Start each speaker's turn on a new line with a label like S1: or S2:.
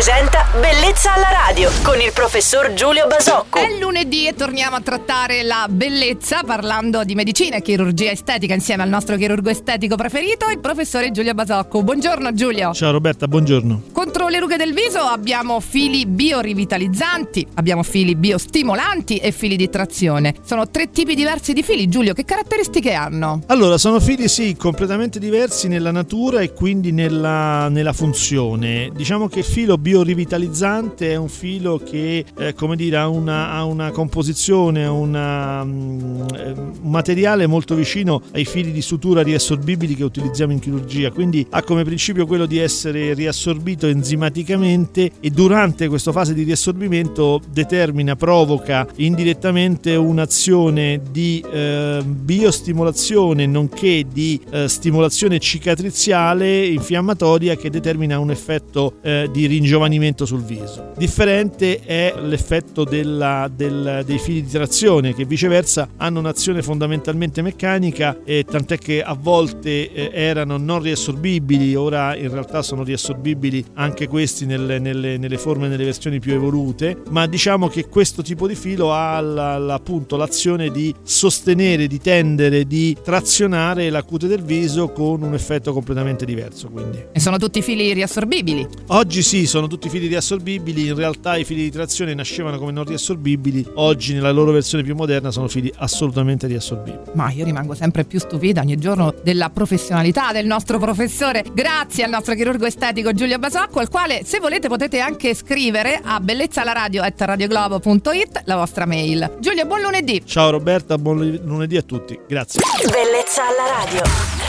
S1: presenta Bellezza alla radio con il professor Giulio Basocco.
S2: È lunedì e torniamo a trattare la bellezza parlando di medicina e chirurgia estetica insieme al nostro chirurgo estetico preferito, il professore Giulio Basocco. Buongiorno Giulio.
S3: Ciao Roberta, buongiorno.
S2: Contro le rughe del viso abbiamo fili biorivitalizzanti, abbiamo fili biostimolanti e fili di trazione. Sono tre tipi diversi di fili. Giulio, che caratteristiche hanno?
S3: Allora, sono fili sì, completamente diversi nella natura e quindi nella, nella funzione. Diciamo che il filo biorivitalizzante è un filo che, eh, come dire, ha una, ha una composizione, una, um, un materiale molto vicino ai fili di sutura riassorbibili che utilizziamo in chirurgia, quindi ha come principio quello di essere riassorbito enzimaticamente e durante questa fase di riassorbimento determina, provoca indirettamente un'azione di eh, biostimolazione nonché di eh, stimolazione cicatriziale infiammatoria che determina un effetto eh, di ringiovanimento sul viso. Differente è l'effetto della, del, dei fili di trazione che viceversa hanno un'azione fondamentalmente meccanica e tant'è che a volte eh, erano non riassorbibili, ora in realtà sono riassorbibili anche questi nelle, nelle, nelle forme nelle versioni più evolute, ma diciamo che questo tipo di filo ha la, la, appunto l'azione di sostenere, di tendere, di trazionare la cute del viso con un effetto completamente diverso. Quindi.
S2: E sono tutti fili riassorbibili?
S3: Oggi sì, sono tutti fili riassorbibili, in realtà i fili di trazione nascevano come non riassorbibili, oggi nella loro versione più moderna sono fili assolutamente riassorbibili.
S2: Ma io rimango sempre più stupita ogni giorno della professionalità del nostro professore. Grazie al nostro chirurgo estetico Giulio Basacco, al quale se volete potete anche scrivere a bellezzalaradio.it la vostra mail. Giulio, buon lunedì!
S3: Ciao Roberta, buon lunedì a tutti, grazie.
S1: Bellezza alla radio.